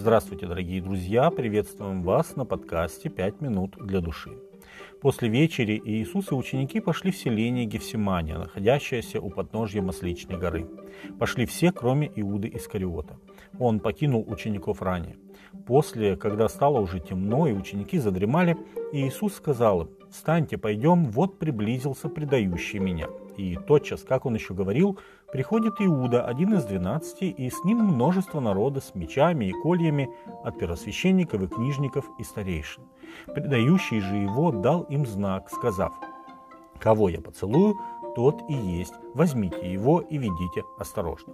Здравствуйте, дорогие друзья! Приветствуем вас на подкасте «Пять минут для души». После вечери Иисус и ученики пошли в селение Гефсимания, находящееся у подножья Масличной горы. Пошли все, кроме Иуды Искариота. Он покинул учеников ранее. После, когда стало уже темно и ученики задремали, Иисус сказал им, «Встаньте, пойдем, вот приблизился предающий меня». И тотчас, как он еще говорил, приходит Иуда, один из двенадцати, и с ним множество народа с мечами и кольями от первосвященников и книжников и старейшин. Предающий же его дал им знак, сказав, «Кого я поцелую, тот и есть, возьмите его и ведите осторожно».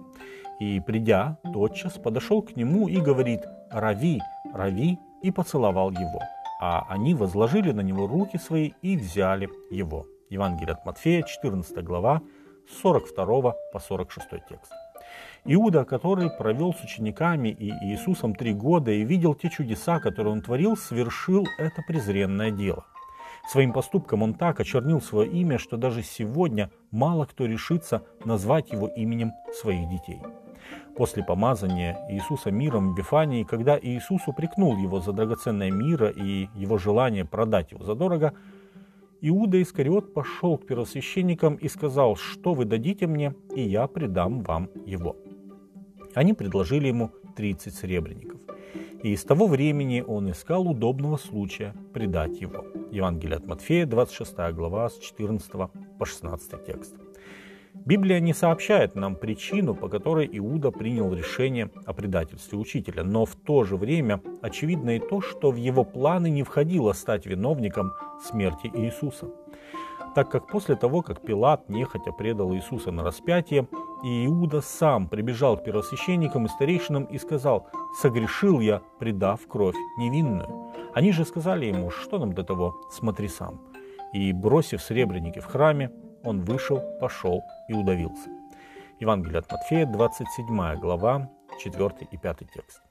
И, придя, тотчас подошел к нему и говорит, «Рави, рави», и поцеловал его. А они возложили на него руки свои и взяли его. Евангелие от Матфея, 14 глава, с 42 по 46 текст. Иуда, который провел с учениками и Иисусом три года и видел те чудеса, которые он творил, совершил это презренное дело. Своим поступком он так очернил свое имя, что даже сегодня мало кто решится назвать его именем своих детей. После помазания Иисуса миром в Вифании, когда Иисус упрекнул его за драгоценное мира и его желание продать его задорого, Иуда Искариот пошел к первосвященникам и сказал, что вы дадите мне, и я предам вам его. Они предложили ему 30 серебряников. И с того времени он искал удобного случая предать его. Евангелие от Матфея, 26 глава, с 14 по 16 текст. Библия не сообщает нам причину, по которой Иуда принял решение о предательстве учителя, но в то же время очевидно и то, что в его планы не входило стать виновником смерти Иисуса. Так как после того, как Пилат нехотя предал Иисуса на распятие, Иуда сам прибежал к первосвященникам и старейшинам и сказал, «Согрешил я, предав кровь невинную». Они же сказали ему, что нам до того, смотри сам. И, бросив сребреники в храме, он вышел, пошел и удавился. Евангелие от Матфея, 27 глава, 4 и 5 текст.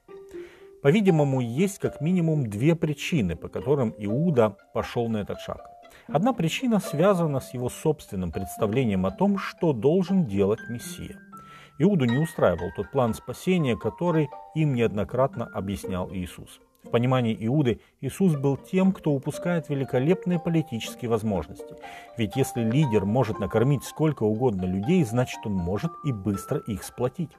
По-видимому, есть как минимум две причины, по которым Иуда пошел на этот шаг. Одна причина связана с его собственным представлением о том, что должен делать Мессия. Иуду не устраивал тот план спасения, который им неоднократно объяснял Иисус. В понимании Иуды Иисус был тем, кто упускает великолепные политические возможности. Ведь если лидер может накормить сколько угодно людей, значит он может и быстро их сплотить.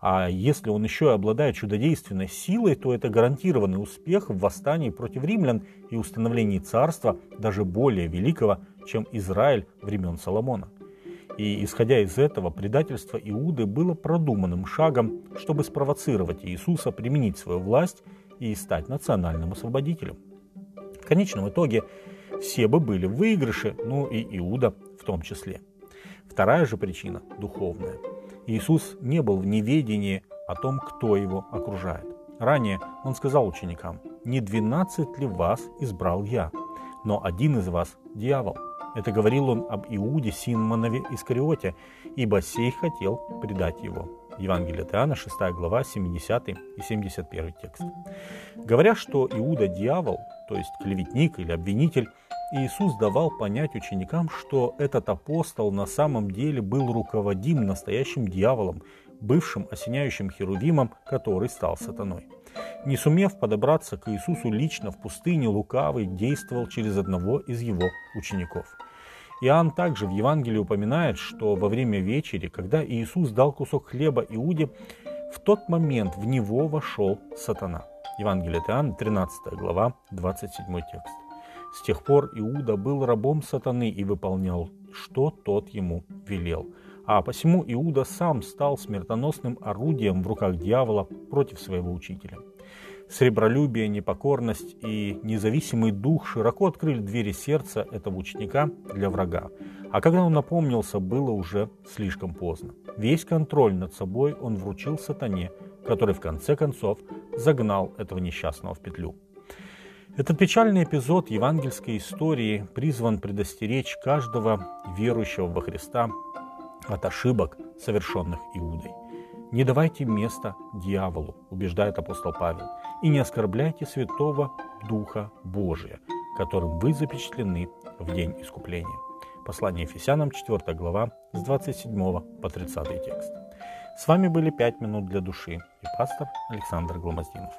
А если он еще и обладает чудодейственной силой, то это гарантированный успех в восстании против римлян и установлении царства даже более великого, чем Израиль времен Соломона. И исходя из этого, предательство Иуды было продуманным шагом, чтобы спровоцировать Иисуса применить свою власть и стать национальным освободителем. В конечном итоге все бы были в выигрыше, ну и Иуда в том числе. Вторая же причина – духовная – Иисус не был в неведении о том, кто его окружает. Ранее он сказал ученикам, «Не двенадцать ли вас избрал я, но один из вас – дьявол». Это говорил он об Иуде Симонове Искариоте, ибо сей хотел предать его. Евангелие от Иоанна, 6 глава, 70 и 71 текст. Говоря, что Иуда – дьявол, то есть клеветник или обвинитель, Иисус давал понять ученикам, что этот апостол на самом деле был руководим настоящим дьяволом, бывшим осеняющим херувимом, который стал сатаной. Не сумев подобраться к Иисусу лично в пустыне, лукавый действовал через одного из его учеников. Иоанн также в Евангелии упоминает, что во время вечери, когда Иисус дал кусок хлеба Иуде, в тот момент в него вошел сатана. Евангелие от Иоанна, 13 глава, 27 текст. С тех пор Иуда был рабом сатаны и выполнял, что тот ему велел. А посему Иуда сам стал смертоносным орудием в руках дьявола против своего учителя. Сребролюбие, непокорность и независимый дух широко открыли двери сердца этого ученика для врага. А когда он напомнился, было уже слишком поздно. Весь контроль над собой он вручил сатане, который в конце концов загнал этого несчастного в петлю. Этот печальный эпизод евангельской истории призван предостеречь каждого верующего во Христа от ошибок, совершенных Иудой. «Не давайте места дьяволу», убеждает апостол Павел, «и не оскорбляйте святого Духа Божия, которым вы запечатлены в день искупления». Послание Ефесянам, 4 глава, с 27 по 30 текст. С вами были «Пять минут для души» и пастор Александр Гломоздинов.